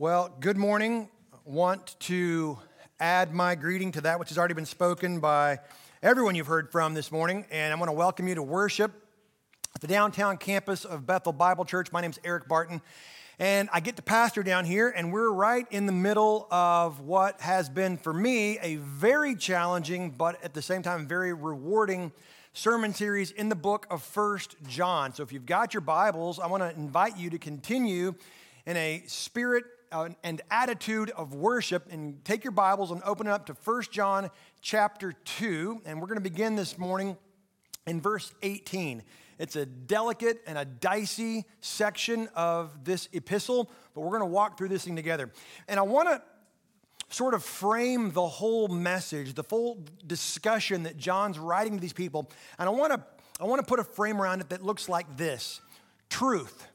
Well, good morning. I Want to add my greeting to that which has already been spoken by everyone you've heard from this morning, and I want to welcome you to worship at the downtown campus of Bethel Bible Church. My name is Eric Barton, and I get to pastor down here, and we're right in the middle of what has been for me a very challenging, but at the same time very rewarding sermon series in the book of First John. So if you've got your Bibles, I want to invite you to continue in a spirit Uh, and attitude of worship and take your Bibles and open it up to 1 John chapter 2. And we're going to begin this morning in verse 18. It's a delicate and a dicey section of this epistle, but we're going to walk through this thing together. And I want to sort of frame the whole message, the full discussion that John's writing to these people. And I want to I want to put a frame around it that looks like this. Truth.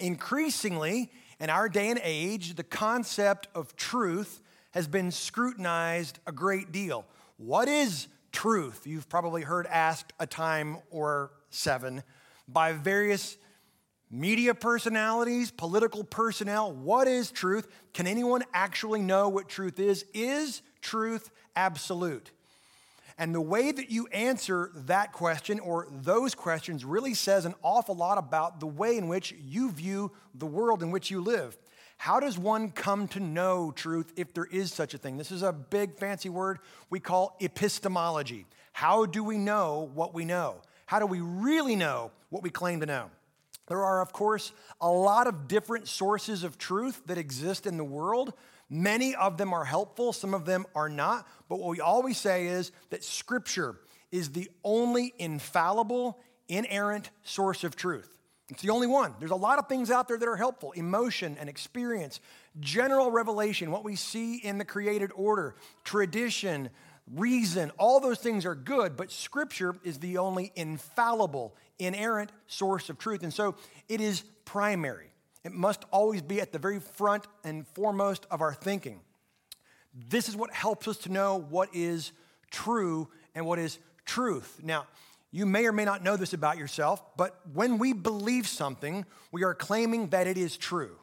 Increasingly, in our day and age, the concept of truth has been scrutinized a great deal. What is truth? You've probably heard asked a time or seven by various media personalities, political personnel. What is truth? Can anyone actually know what truth is? Is truth absolute? And the way that you answer that question or those questions really says an awful lot about the way in which you view the world in which you live. How does one come to know truth if there is such a thing? This is a big fancy word we call epistemology. How do we know what we know? How do we really know what we claim to know? There are, of course, a lot of different sources of truth that exist in the world. Many of them are helpful, some of them are not. But what we always say is that Scripture is the only infallible, inerrant source of truth. It's the only one. There's a lot of things out there that are helpful emotion and experience, general revelation, what we see in the created order, tradition, reason, all those things are good, but Scripture is the only infallible, inerrant source of truth. And so it is primary. It must always be at the very front and foremost of our thinking. This is what helps us to know what is true and what is truth. Now, you may or may not know this about yourself, but when we believe something, we are claiming that it is true.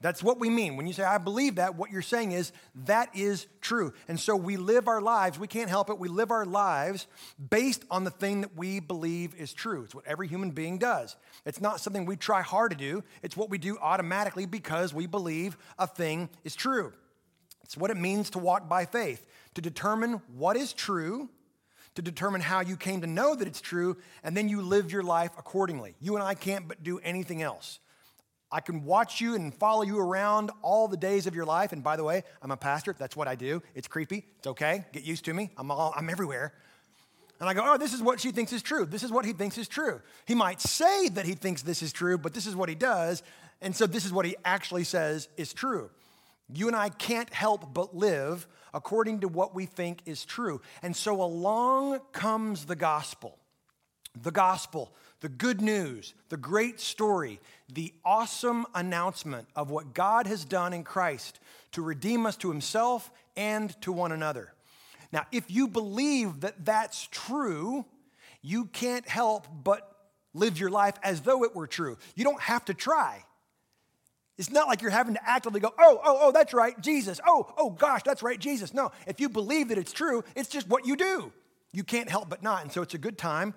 That's what we mean. When you say, I believe that, what you're saying is that is true. And so we live our lives, we can't help it, we live our lives based on the thing that we believe is true. It's what every human being does. It's not something we try hard to do, it's what we do automatically because we believe a thing is true. It's what it means to walk by faith, to determine what is true to determine how you came to know that it's true, and then you live your life accordingly. You and I can't but do anything else. I can watch you and follow you around all the days of your life. And by the way, I'm a pastor. That's what I do. It's creepy. It's okay. Get used to me. I'm, all, I'm everywhere. And I go, oh, this is what she thinks is true. This is what he thinks is true. He might say that he thinks this is true, but this is what he does. And so this is what he actually says is true. You and I can't help but live according to what we think is true. And so along comes the gospel. The gospel the good news, the great story, the awesome announcement of what God has done in Christ to redeem us to himself and to one another. Now, if you believe that that's true, you can't help but live your life as though it were true. You don't have to try. It's not like you're having to actively go, oh, oh, oh, that's right, Jesus. Oh, oh, gosh, that's right, Jesus. No, if you believe that it's true, it's just what you do. You can't help but not. And so it's a good time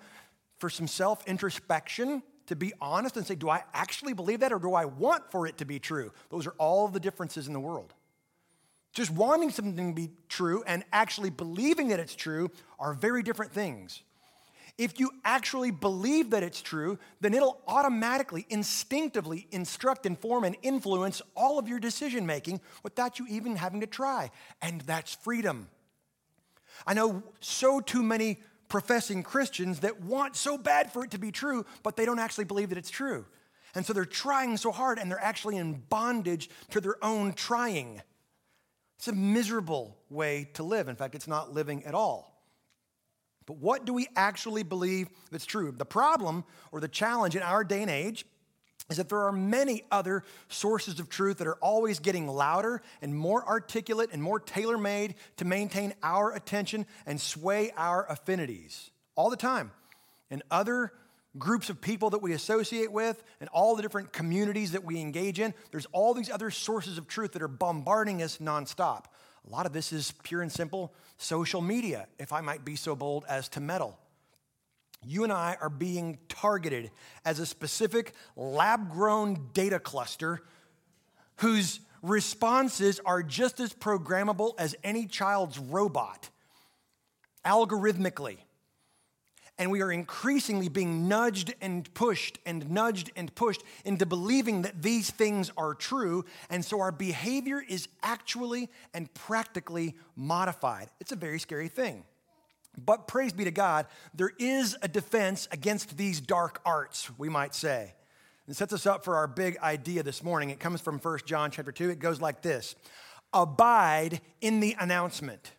for some self introspection, to be honest and say, do I actually believe that or do I want for it to be true? Those are all the differences in the world. Just wanting something to be true and actually believing that it's true are very different things. If you actually believe that it's true, then it'll automatically, instinctively instruct, inform, and influence all of your decision making without you even having to try. And that's freedom. I know so too many professing Christians that want so bad for it to be true, but they don't actually believe that it's true. And so they're trying so hard and they're actually in bondage to their own trying. It's a miserable way to live. In fact, it's not living at all. But what do we actually believe that's true? The problem or the challenge in our day and age is that there are many other sources of truth that are always getting louder and more articulate and more tailor made to maintain our attention and sway our affinities all the time. And other groups of people that we associate with and all the different communities that we engage in. There's all these other sources of truth that are bombarding us nonstop. A lot of this is pure and simple social media, if I might be so bold as to meddle. You and I are being targeted as a specific lab grown data cluster whose responses are just as programmable as any child's robot, algorithmically. And we are increasingly being nudged and pushed and nudged and pushed into believing that these things are true. And so our behavior is actually and practically modified. It's a very scary thing. But praise be to God, there is a defense against these dark arts, we might say. It sets us up for our big idea this morning. It comes from 1 John chapter 2. It goes like this Abide in the announcement.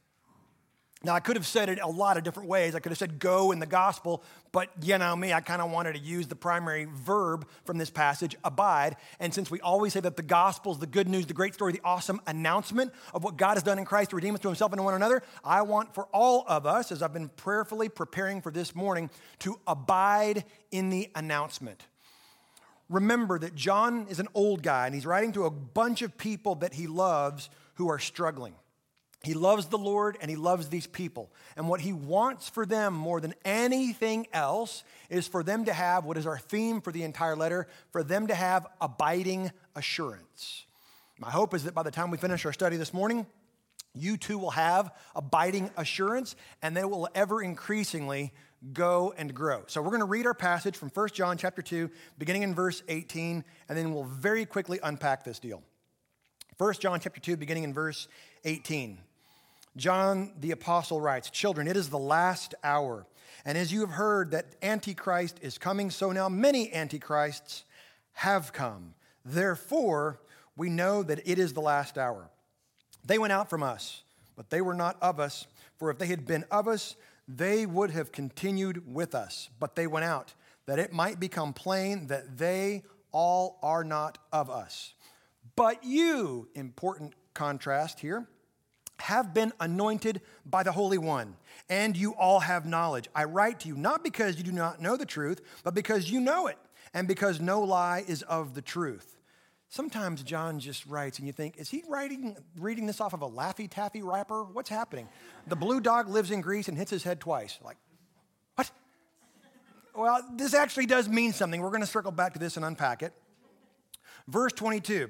Now, I could have said it a lot of different ways. I could have said go in the gospel, but you know me, I kind of wanted to use the primary verb from this passage, abide. And since we always say that the gospel is the good news, the great story, the awesome announcement of what God has done in Christ to redeem us to himself and to one another, I want for all of us, as I've been prayerfully preparing for this morning, to abide in the announcement. Remember that John is an old guy and he's writing to a bunch of people that he loves who are struggling. He loves the Lord and he loves these people. And what he wants for them more than anything else is for them to have what is our theme for the entire letter for them to have abiding assurance. My hope is that by the time we finish our study this morning, you too will have abiding assurance and they will ever increasingly go and grow. So we're going to read our passage from 1 John chapter 2 beginning in verse 18 and then we'll very quickly unpack this deal. 1 John chapter 2 beginning in verse 18. John the Apostle writes Children, it is the last hour. And as you have heard that Antichrist is coming, so now many Antichrists have come. Therefore, we know that it is the last hour. They went out from us, but they were not of us. For if they had been of us, they would have continued with us. But they went out, that it might become plain that they all are not of us. But you, important contrast here, have been anointed by the Holy One, and you all have knowledge. I write to you not because you do not know the truth, but because you know it, and because no lie is of the truth. Sometimes John just writes, and you think, is he writing, reading this off of a Laffy Taffy wrapper? What's happening? The blue dog lives in Greece and hits his head twice. Like, what? Well, this actually does mean something. We're going to circle back to this and unpack it. Verse 22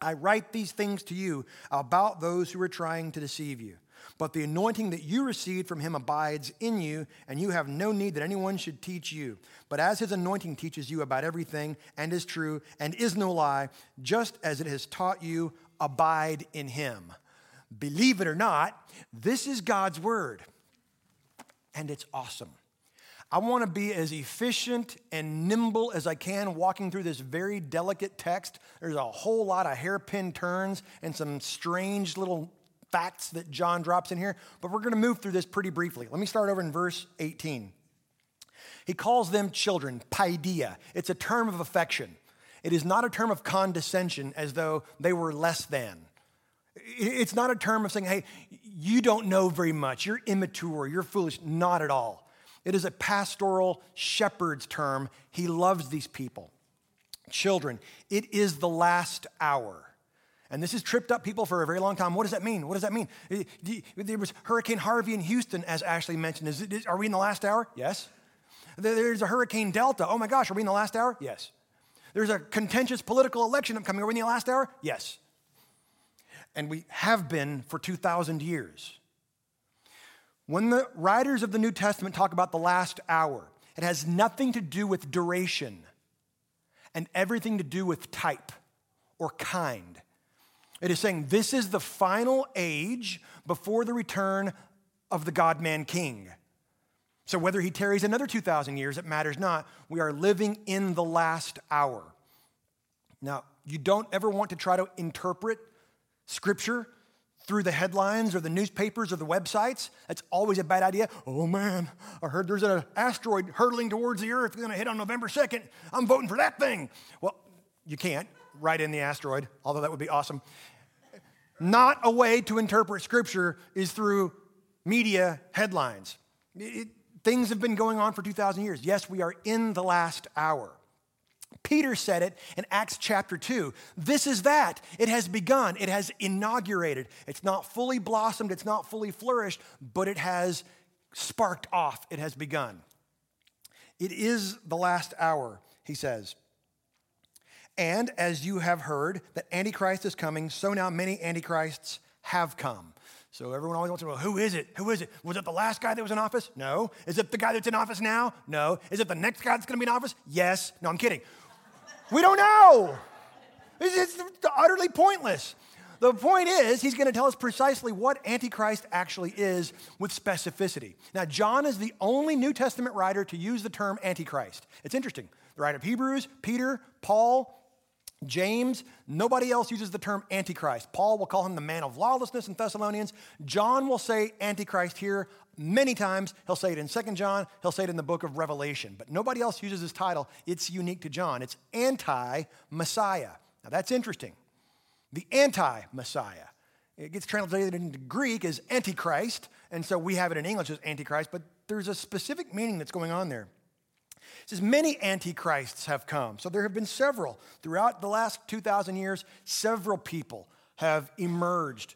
I write these things to you about those who are trying to deceive you. But the anointing that you received from him abides in you, and you have no need that anyone should teach you. But as his anointing teaches you about everything and is true and is no lie, just as it has taught you, abide in him. Believe it or not, this is God's word, and it's awesome. I want to be as efficient and nimble as I can walking through this very delicate text. There's a whole lot of hairpin turns and some strange little facts that John drops in here, but we're going to move through this pretty briefly. Let me start over in verse 18. He calls them children, paideia. It's a term of affection. It is not a term of condescension as though they were less than. It's not a term of saying, hey, you don't know very much, you're immature, you're foolish. Not at all. It is a pastoral shepherd's term. He loves these people. Children, it is the last hour. And this has tripped up people for a very long time. What does that mean? What does that mean? Eh, there was Hurricane Harvey in Houston, as Ashley mentioned. Is it, are we in the last hour? Yes. There's a Hurricane Delta. Oh my gosh, are we in the last hour? Yes. There's a contentious political election upcoming. Are we in the last hour? Yes. And we have been for 2,000 years. When the writers of the New Testament talk about the last hour, it has nothing to do with duration and everything to do with type or kind. It is saying this is the final age before the return of the God man king. So whether he tarries another 2,000 years, it matters not. We are living in the last hour. Now, you don't ever want to try to interpret scripture through the headlines or the newspapers or the websites. That's always a bad idea. Oh man, I heard there's an asteroid hurtling towards the earth going to hit on November 2nd. I'm voting for that thing. Well, you can't write in the asteroid, although that would be awesome. Not a way to interpret scripture is through media headlines. It, things have been going on for 2,000 years. Yes, we are in the last hour. Peter said it in Acts chapter 2. This is that. It has begun, it has inaugurated. It's not fully blossomed, it's not fully flourished, but it has sparked off, it has begun. It is the last hour, he says. And as you have heard that Antichrist is coming, so now many Antichrists have come. So everyone always wants to know who is it? Who is it? Was it the last guy that was in office? No. Is it the guy that's in office now? No. Is it the next guy that's going to be in office? Yes. No, I'm kidding. We don't know. It's, it's utterly pointless. The point is, he's going to tell us precisely what Antichrist actually is with specificity. Now, John is the only New Testament writer to use the term Antichrist. It's interesting. The writer of Hebrews, Peter, Paul, James, nobody else uses the term Antichrist. Paul will call him the man of lawlessness in Thessalonians. John will say Antichrist here many times. He'll say it in Second John, he'll say it in the book of Revelation. But nobody else uses this title. It's unique to John. It's anti Messiah. Now that's interesting. The anti Messiah. It gets translated into Greek as Antichrist, and so we have it in English as Antichrist, but there's a specific meaning that's going on there. It says, Many antichrists have come. So there have been several. Throughout the last 2,000 years, several people have emerged.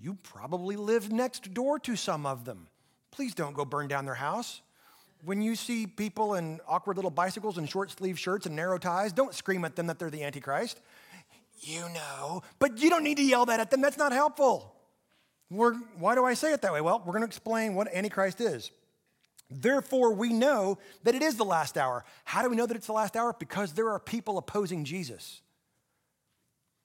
You probably lived next door to some of them. Please don't go burn down their house. When you see people in awkward little bicycles and short sleeve shirts and narrow ties, don't scream at them that they're the Antichrist. You know, but you don't need to yell that at them. That's not helpful. We're, why do I say it that way? Well, we're going to explain what Antichrist is. Therefore, we know that it is the last hour. How do we know that it's the last hour? Because there are people opposing Jesus.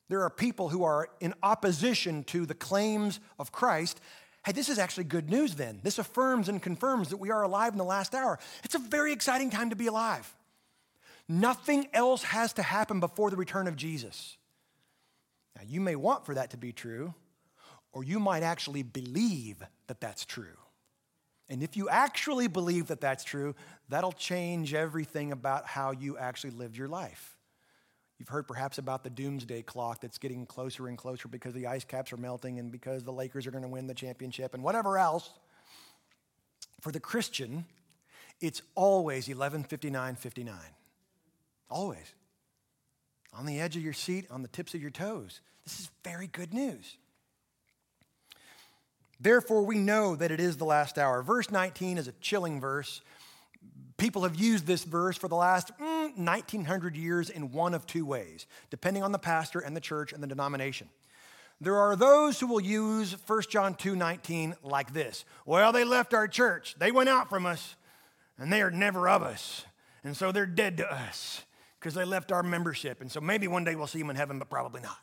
There are people who are in opposition to the claims of Christ. Hey, this is actually good news then. This affirms and confirms that we are alive in the last hour. It's a very exciting time to be alive. Nothing else has to happen before the return of Jesus. Now, you may want for that to be true, or you might actually believe that that's true. And if you actually believe that that's true, that'll change everything about how you actually live your life. You've heard perhaps about the doomsday clock that's getting closer and closer because the ice caps are melting and because the Lakers are going to win the championship and whatever else. For the Christian, it's always 11:59:59. Always. On the edge of your seat, on the tips of your toes. This is very good news. Therefore, we know that it is the last hour. Verse 19 is a chilling verse. People have used this verse for the last mm, 1900 years in one of two ways, depending on the pastor and the church and the denomination. There are those who will use 1 John 2:19 like this. Well, they left our church. They went out from us, and they are never of us. And so they're dead to us because they left our membership. And so maybe one day we'll see them in heaven, but probably not.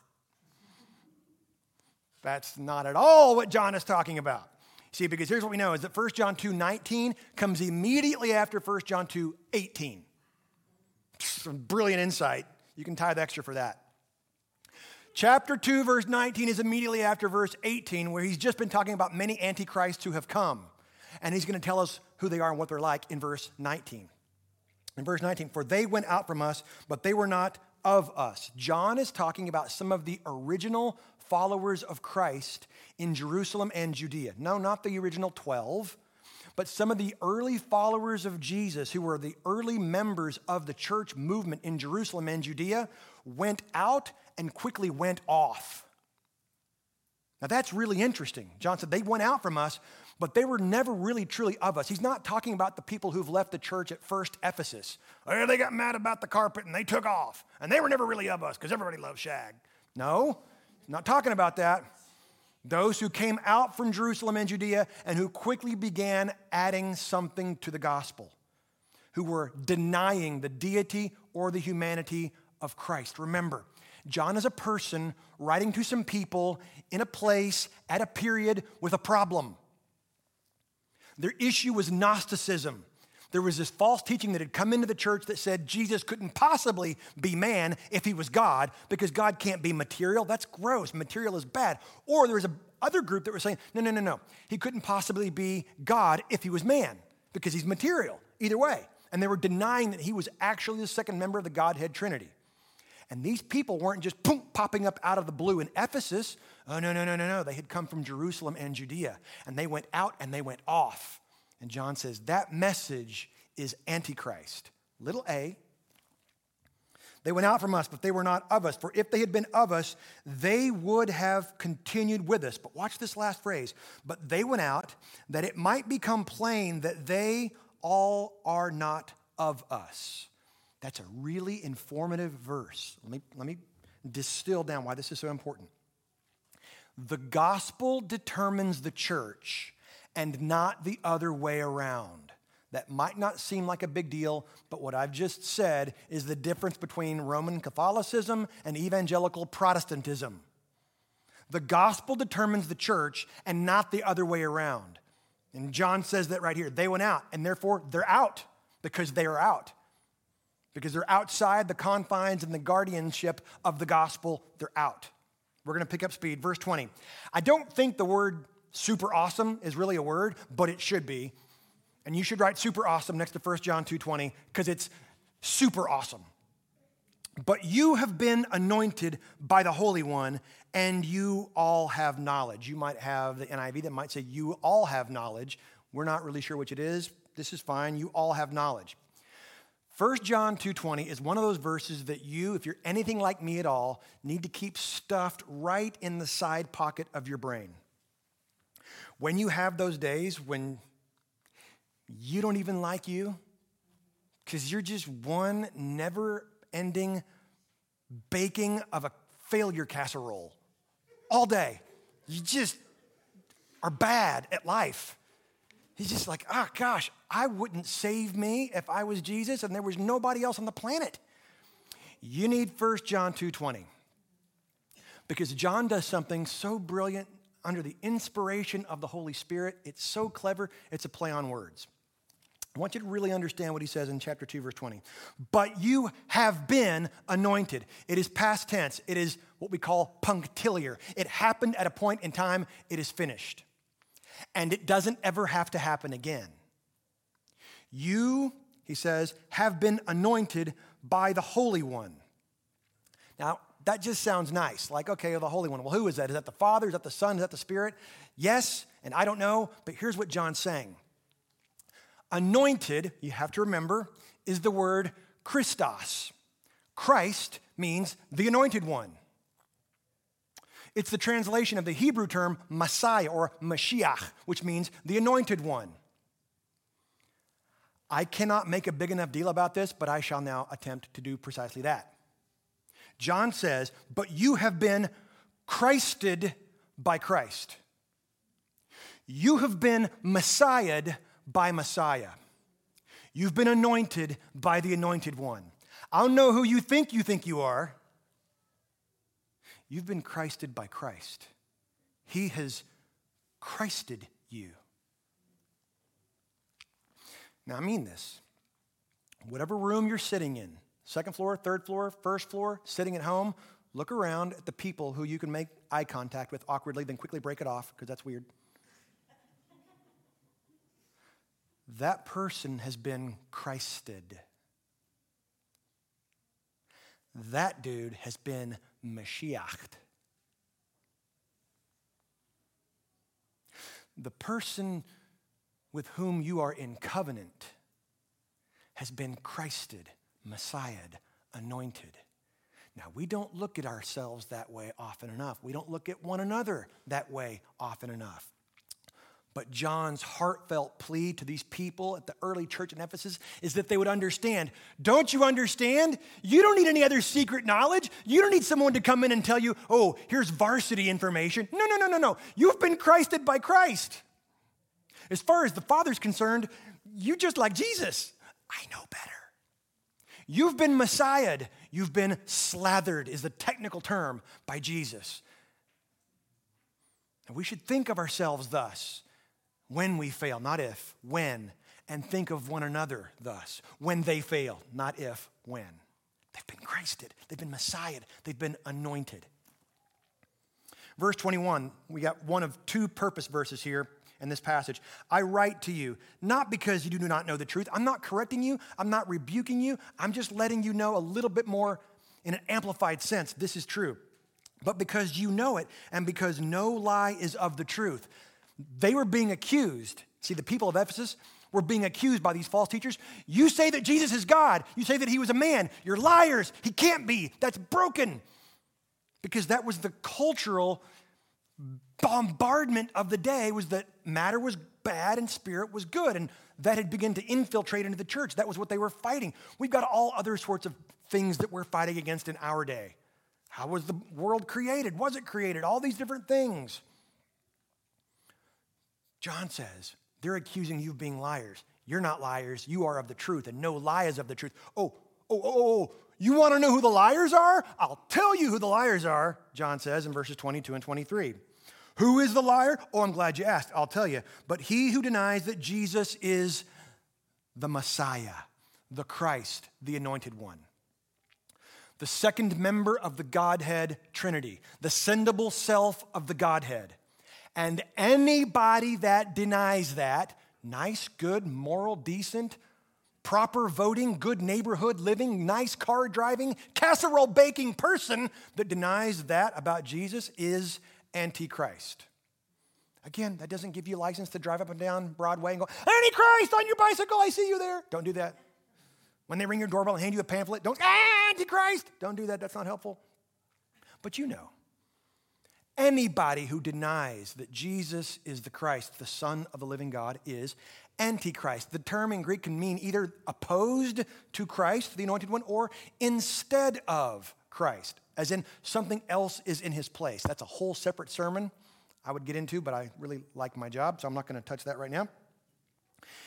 That's not at all what John is talking about. See, because here's what we know is that 1 John 2 19 comes immediately after 1 John 2 18. Some brilliant insight. You can tithe extra for that. Chapter 2, verse 19 is immediately after verse 18, where he's just been talking about many antichrists who have come. And he's going to tell us who they are and what they're like in verse 19. In verse 19, for they went out from us, but they were not of us. John is talking about some of the original followers of Christ in Jerusalem and Judea. No, not the original 12, but some of the early followers of Jesus who were the early members of the church movement in Jerusalem and Judea went out and quickly went off. Now that's really interesting. John said they went out from us, but they were never really truly of us. He's not talking about the people who've left the church at first Ephesus. Oh, they got mad about the carpet and they took off, and they were never really of us because everybody loves shag. No, not talking about that. Those who came out from Jerusalem and Judea and who quickly began adding something to the gospel, who were denying the deity or the humanity of Christ. Remember, John is a person writing to some people in a place at a period with a problem. Their issue was Gnosticism. There was this false teaching that had come into the church that said Jesus couldn't possibly be man if he was God because God can't be material. That's gross. Material is bad. Or there was a other group that were saying, no, no, no, no. He couldn't possibly be God if he was man because he's material, either way. And they were denying that he was actually the second member of the Godhead Trinity. And these people weren't just boom, popping up out of the blue in Ephesus. Oh, no, no, no, no, no. They had come from Jerusalem and Judea. And they went out and they went off. And John says that message is Antichrist. Little a. They went out from us, but they were not of us. For if they had been of us, they would have continued with us. But watch this last phrase. But they went out that it might become plain that they all are not of us. That's a really informative verse. Let me, let me distill down why this is so important. The gospel determines the church and not the other way around. That might not seem like a big deal, but what I've just said is the difference between Roman Catholicism and evangelical Protestantism. The gospel determines the church and not the other way around. And John says that right here. They went out, and therefore they're out because they are out because they're outside the confines and the guardianship of the gospel. They're out. We're going to pick up speed. Verse 20. I don't think the word super awesome is really a word, but it should be. And you should write super awesome next to 1 John 2:20 because it's super awesome. But you have been anointed by the Holy One, and you all have knowledge. You might have the NIV that might say, You all have knowledge. We're not really sure which it is. This is fine. You all have knowledge. 1 John 2:20 is one of those verses that you, if you're anything like me at all, need to keep stuffed right in the side pocket of your brain. When you have those days when you don't even like you cuz you're just one never-ending baking of a failure casserole all day. You just are bad at life. He's just like, oh gosh, I wouldn't save me if I was Jesus and there was nobody else on the planet. You need 1 John 2:20. Because John does something so brilliant under the inspiration of the Holy Spirit. It's so clever, it's a play on words. I want you to really understand what he says in chapter 2, verse 20. But you have been anointed. It is past tense. It is what we call punctiliar. It happened at a point in time, it is finished and it doesn't ever have to happen again. You, he says, have been anointed by the Holy One. Now, that just sounds nice. Like, okay, the Holy One. Well, who is that? Is that the Father? Is that the Son? Is that the Spirit? Yes, and I don't know, but here's what John's saying. Anointed, you have to remember, is the word Christos. Christ means the anointed one. It's the translation of the Hebrew term Messiah or Mashiach, which means the anointed one. I cannot make a big enough deal about this, but I shall now attempt to do precisely that. John says, But you have been Christed by Christ. You have been Messiahed by Messiah. You've been anointed by the anointed one. I don't know who you think you think you are, You've been Christed by Christ. He has Christed you. Now, I mean this. Whatever room you're sitting in, second floor, third floor, first floor, sitting at home, look around at the people who you can make eye contact with awkwardly, then quickly break it off because that's weird. that person has been Christed. That dude has been Mashiach. The person with whom you are in covenant has been Christed, Messiahed, anointed. Now, we don't look at ourselves that way often enough. We don't look at one another that way often enough. But John's heartfelt plea to these people at the early church in Ephesus is that they would understand. Don't you understand? You don't need any other secret knowledge. You don't need someone to come in and tell you, oh, here's varsity information. No, no, no, no, no. You've been Christed by Christ. As far as the Father's concerned, you just like Jesus. I know better. You've been Messiahed. You've been slathered, is the technical term, by Jesus. And we should think of ourselves thus when we fail, not if, when, and think of one another thus. When they fail, not if, when. They've been Christed, they've been messiahed, they've been anointed. Verse 21, we got one of two purpose verses here in this passage. I write to you, not because you do not know the truth. I'm not correcting you, I'm not rebuking you. I'm just letting you know a little bit more in an amplified sense. This is true. But because you know it, and because no lie is of the truth. They were being accused. See, the people of Ephesus were being accused by these false teachers. You say that Jesus is God. You say that he was a man. You're liars. He can't be. That's broken. Because that was the cultural bombardment of the day was that matter was bad and spirit was good. And that had begun to infiltrate into the church. That was what they were fighting. We've got all other sorts of things that we're fighting against in our day. How was the world created? Was it created? All these different things. John says, they're accusing you of being liars. You're not liars. You are of the truth, and no lie is of the truth. Oh, oh, oh, oh, oh. You want to know who the liars are? I'll tell you who the liars are, John says in verses 22 and 23. Who is the liar? Oh, I'm glad you asked. I'll tell you. But he who denies that Jesus is the Messiah, the Christ, the anointed one. The second member of the Godhead Trinity, the sendable self of the Godhead. And anybody that denies that, nice, good, moral, decent, proper voting, good neighborhood living, nice car driving, casserole baking person that denies that about Jesus is Antichrist. Again, that doesn't give you license to drive up and down Broadway and go, Antichrist on your bicycle, I see you there. Don't do that. When they ring your doorbell and hand you a pamphlet, don't, Antichrist. Don't do that, that's not helpful. But you know, anybody who denies that Jesus is the Christ, the Son of the living God, is Antichrist. The term in Greek can mean either opposed to Christ, the anointed one, or instead of Christ, as in something else is in his place. That's a whole separate sermon I would get into, but I really like my job, so I'm not going to touch that right now.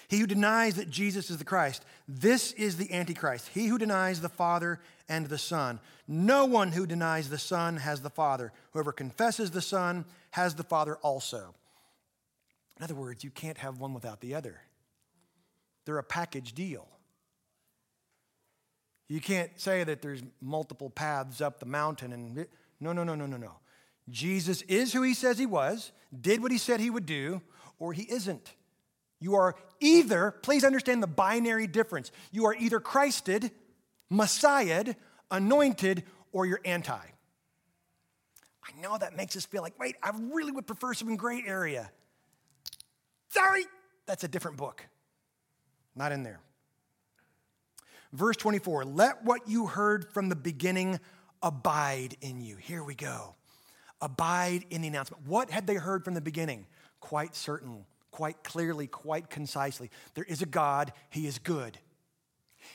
He who denies that Jesus is the Christ, this is the Antichrist. He who denies the Father and the Son. No one who denies the Son has the Father. Whoever confesses the Son has the Father also. In other words, you can't have one without the other. They're a package deal. You can't say that there's multiple paths up the mountain and no, no, no, no, no, no. Jesus is who he says he was, did what he said he would do, or he isn't. You are either, please understand the binary difference. You are either Christed, Messiahed, anointed, or you're anti. I know that makes us feel like, wait, I really would prefer some gray area. Sorry, that's a different book. Not in there. Verse 24, let what you heard from the beginning abide in you. Here we go. Abide in the announcement. What had they heard from the beginning? Quite certain, quite clearly, quite concisely. There is a God, He is good.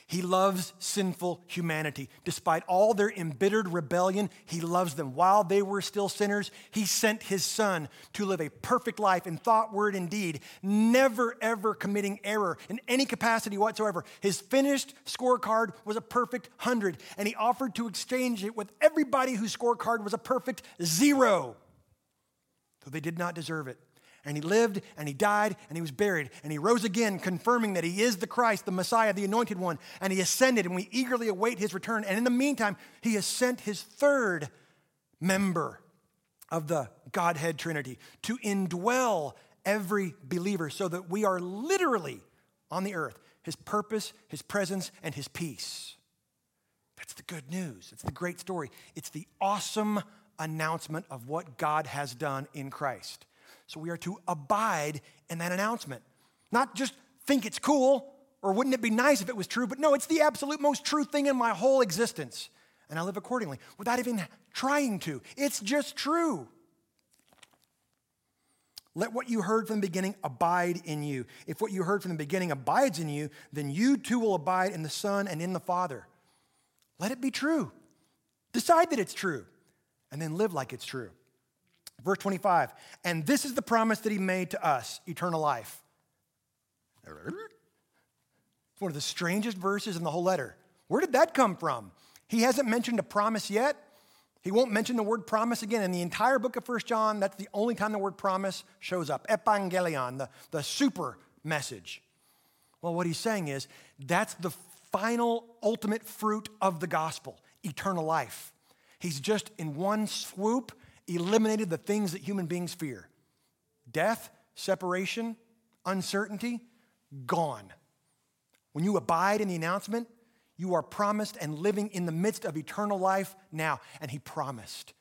He loves sinful humanity. Despite all their embittered rebellion, He loves them. While they were still sinners, He sent His Son to live a perfect life in thought, word, and deed, never ever committing error in any capacity whatsoever. His finished scorecard was a perfect hundred, and He offered to exchange it with everybody whose scorecard was a perfect zero, though they did not deserve it and he lived and he died and he was buried and he rose again, confirming that he is the Christ, the Messiah, the anointed one, and he ascended and we eagerly await his return. And in the meantime, he has sent his third member of the Godhead Trinity to indwell every believer so that we are literally on the earth his purpose, his presence, and his peace. That's the good news. It's the great story. It's the awesome announcement of what God has done in Christ. So we are to abide in that announcement. Not just think it's cool or wouldn't it be nice if it was true, but no, it's the absolute most true thing in my whole existence. And I live accordingly without even trying to. It's just true. Let what you heard from the beginning abide in you. If what you heard from the beginning abides in you, then you too will abide in the Son and in the Father. Let it be true. Decide that it's true, and then live like it's true. Verse 25, and this is the promise that he made to us eternal life. It's one of the strangest verses in the whole letter. Where did that come from? He hasn't mentioned a promise yet. He won't mention the word promise again. In the entire book of First John, that's the only time the word promise shows up. Evangelion, the, the super message. Well, what he's saying is that's the final, ultimate fruit of the gospel eternal life. He's just in one swoop eliminated the things that human beings fear death, separation, uncertainty, gone. When you abide in the announcement, you are promised and living in the midst of eternal life now. And he promised.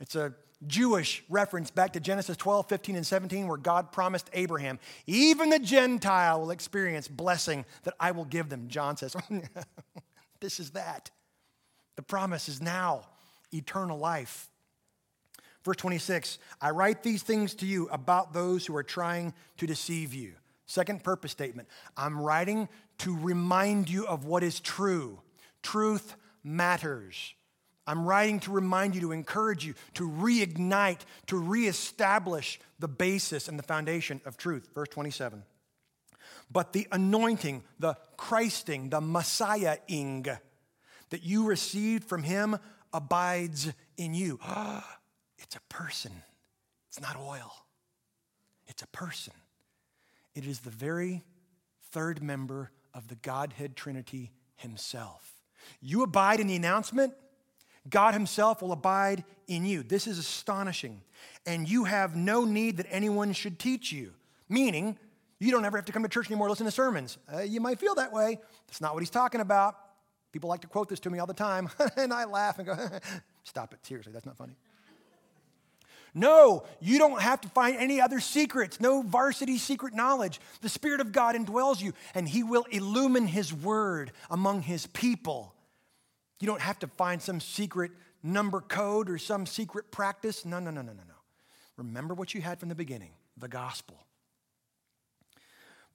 It's a Jewish reference back to Genesis 12, 15, and 17, where God promised Abraham, even the Gentile will experience blessing that I will give them. John says, This is that. The promise is now eternal life. Verse 26 I write these things to you about those who are trying to deceive you. Second purpose statement I'm writing to remind you of what is true. Truth matters. I'm writing to remind you, to encourage you, to reignite, to reestablish the basis and the foundation of truth. Verse 27. But the anointing, the Christing, the Messiah-ing that you received from him abides in you. Ah, It's a person, it's not oil, it's a person. It is the very third member of the Godhead Trinity himself. You abide in the announcement, God himself will abide in you. This is astonishing. And you have no need that anyone should teach you, meaning you don't ever have to come to church anymore listen to sermons. Uh, you might feel that way. That's not what he's talking about. People like to quote this to me all the time, and I laugh and go, Stop it, seriously, that's not funny. No, you don't have to find any other secrets, no varsity secret knowledge. The Spirit of God indwells you, and He will illumine His word among His people. You don't have to find some secret number code or some secret practice. No, no, no, no, no, no. Remember what you had from the beginning the gospel.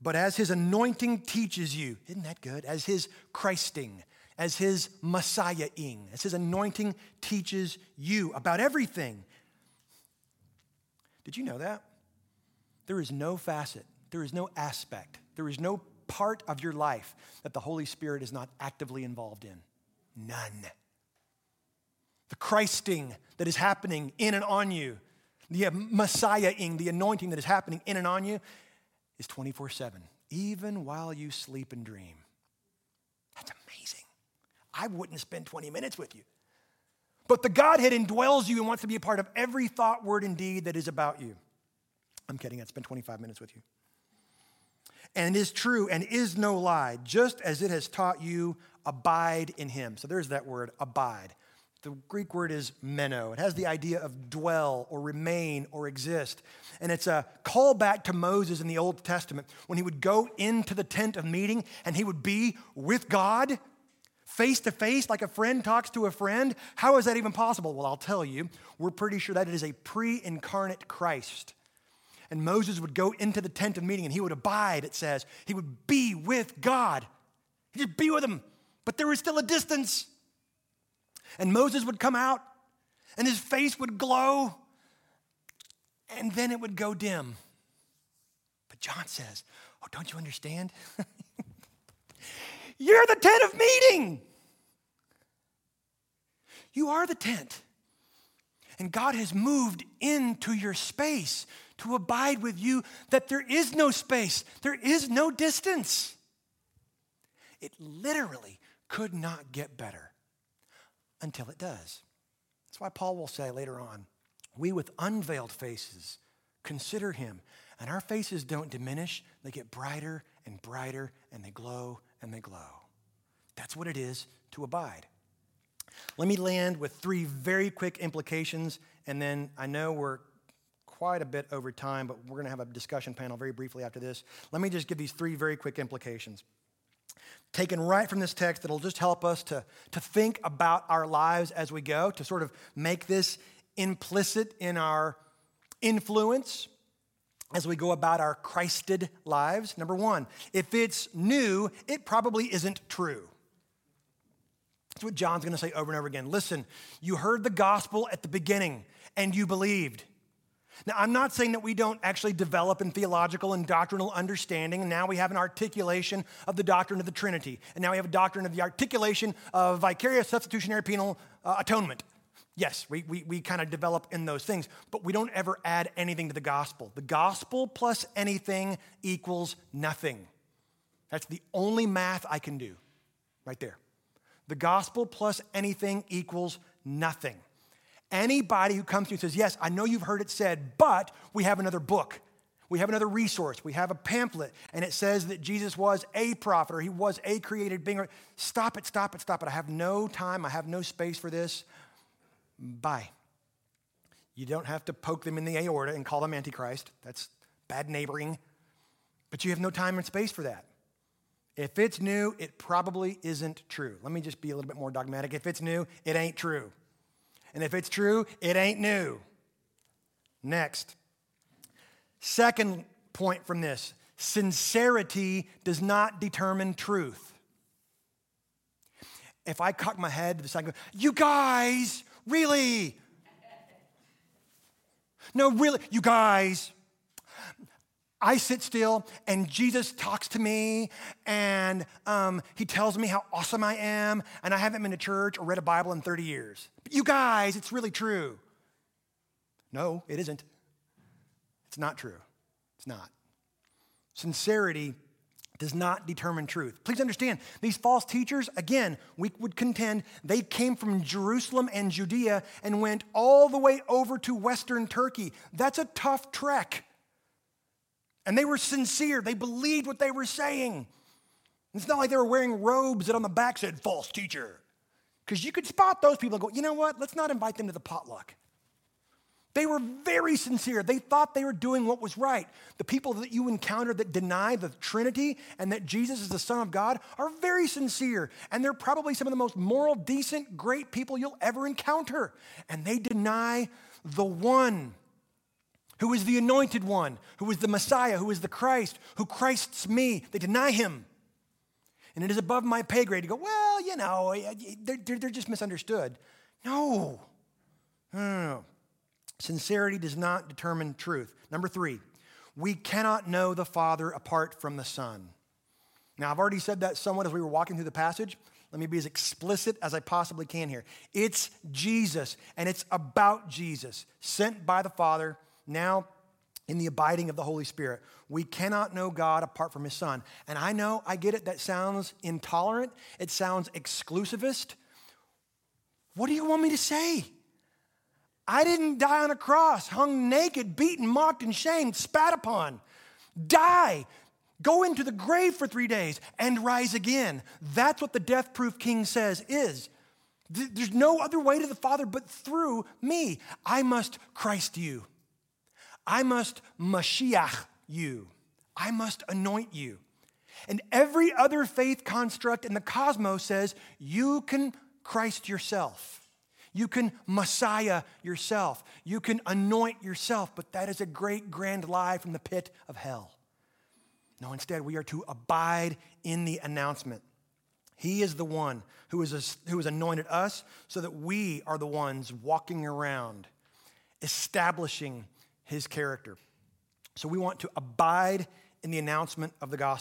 But as His anointing teaches you, isn't that good? As His Christing, as His Messiah-ing, as His anointing teaches you about everything did you know that? There is no facet, there is no aspect, there is no part of your life that the Holy Spirit is not actively involved in. None. The Christing that is happening in and on you, the Messiah-ing, the anointing that is happening in and on you, is 24 7, even while you sleep and dream. That's amazing. I wouldn't spend 20 minutes with you. But the Godhead indwells you and wants to be a part of every thought, word, and deed that is about you. I'm kidding, I'd spend 25 minutes with you. And is true and is no lie, just as it has taught you, abide in him. So there's that word, abide. The Greek word is meno. It has the idea of dwell or remain or exist. And it's a callback to Moses in the Old Testament when he would go into the tent of meeting and he would be with God face to face, like a friend talks to a friend. How is that even possible? Well, I'll tell you, we're pretty sure that it is a pre incarnate Christ. And Moses would go into the tent of meeting and he would abide, it says. He would be with God. He'd just be with him, but there was still a distance. And Moses would come out and his face would glow and then it would go dim. But John says, Oh, don't you understand? You're the tent of meeting. You are the tent. And God has moved into your space to abide with you, that there is no space, there is no distance. It literally could not get better until it does. That's why Paul will say later on, we with unveiled faces consider him, and our faces don't diminish, they get brighter and brighter, and they glow and they glow. That's what it is to abide. Let me land with three very quick implications, and then I know we're quite a bit over time, but we're going to have a discussion panel very briefly after this. Let me just give these three very quick implications. Taken right from this text, that'll just help us to, to think about our lives as we go, to sort of make this implicit in our influence as we go about our Christed lives. Number one, if it's new, it probably isn't true. That's what John's going to say over and over again. Listen, you heard the gospel at the beginning and you believed. Now, I'm not saying that we don't actually develop in theological and doctrinal understanding, and now we have an articulation of the doctrine of the Trinity, and now we have a doctrine of the articulation of vicarious substitutionary penal uh, atonement. Yes, we, we, we kind of develop in those things, but we don't ever add anything to the gospel. The gospel plus anything equals nothing. That's the only math I can do right there. The gospel plus anything equals nothing. Anybody who comes to you and says, Yes, I know you've heard it said, but we have another book. We have another resource. We have a pamphlet, and it says that Jesus was a prophet or he was a created being. Stop it, stop it, stop it. I have no time. I have no space for this. Bye. You don't have to poke them in the aorta and call them Antichrist. That's bad neighboring. But you have no time and space for that. If it's new, it probably isn't true. Let me just be a little bit more dogmatic. If it's new, it ain't true. And if it's true, it ain't new. Next. Second point from this sincerity does not determine truth. If I cock my head to the side go, You guys, Really? No, really, you guys. I sit still and Jesus talks to me and um, he tells me how awesome I am, and I haven't been to church or read a Bible in 30 years. But you guys, it's really true. No, it isn't. It's not true. It's not. Sincerity does not determine truth. Please understand, these false teachers, again, we would contend they came from Jerusalem and Judea and went all the way over to Western Turkey. That's a tough trek. And they were sincere, they believed what they were saying. It's not like they were wearing robes that on the back said false teacher. Because you could spot those people and go, you know what, let's not invite them to the potluck. They were very sincere. They thought they were doing what was right. The people that you encounter that deny the Trinity and that Jesus is the Son of God are very sincere. And they're probably some of the most moral, decent, great people you'll ever encounter. And they deny the one who is the anointed one, who is the Messiah, who is the Christ, who Christ's me. They deny him. And it is above my pay grade to go, well, you know, they're, they're just misunderstood. No. No, no, no. Sincerity does not determine truth. Number three, we cannot know the Father apart from the Son. Now, I've already said that somewhat as we were walking through the passage. Let me be as explicit as I possibly can here. It's Jesus, and it's about Jesus, sent by the Father, now in the abiding of the Holy Spirit. We cannot know God apart from His Son. And I know, I get it, that sounds intolerant, it sounds exclusivist. What do you want me to say? I didn't die on a cross, hung naked, beaten, mocked, and shamed, spat upon. Die, go into the grave for three days, and rise again. That's what the death proof king says is. There's no other way to the Father but through me. I must Christ you. I must Mashiach you. I must anoint you. And every other faith construct in the cosmos says you can Christ yourself. You can Messiah yourself. You can anoint yourself, but that is a great grand lie from the pit of hell. No, instead, we are to abide in the announcement. He is the one who, is, who has anointed us so that we are the ones walking around, establishing his character. So we want to abide in the announcement of the gospel.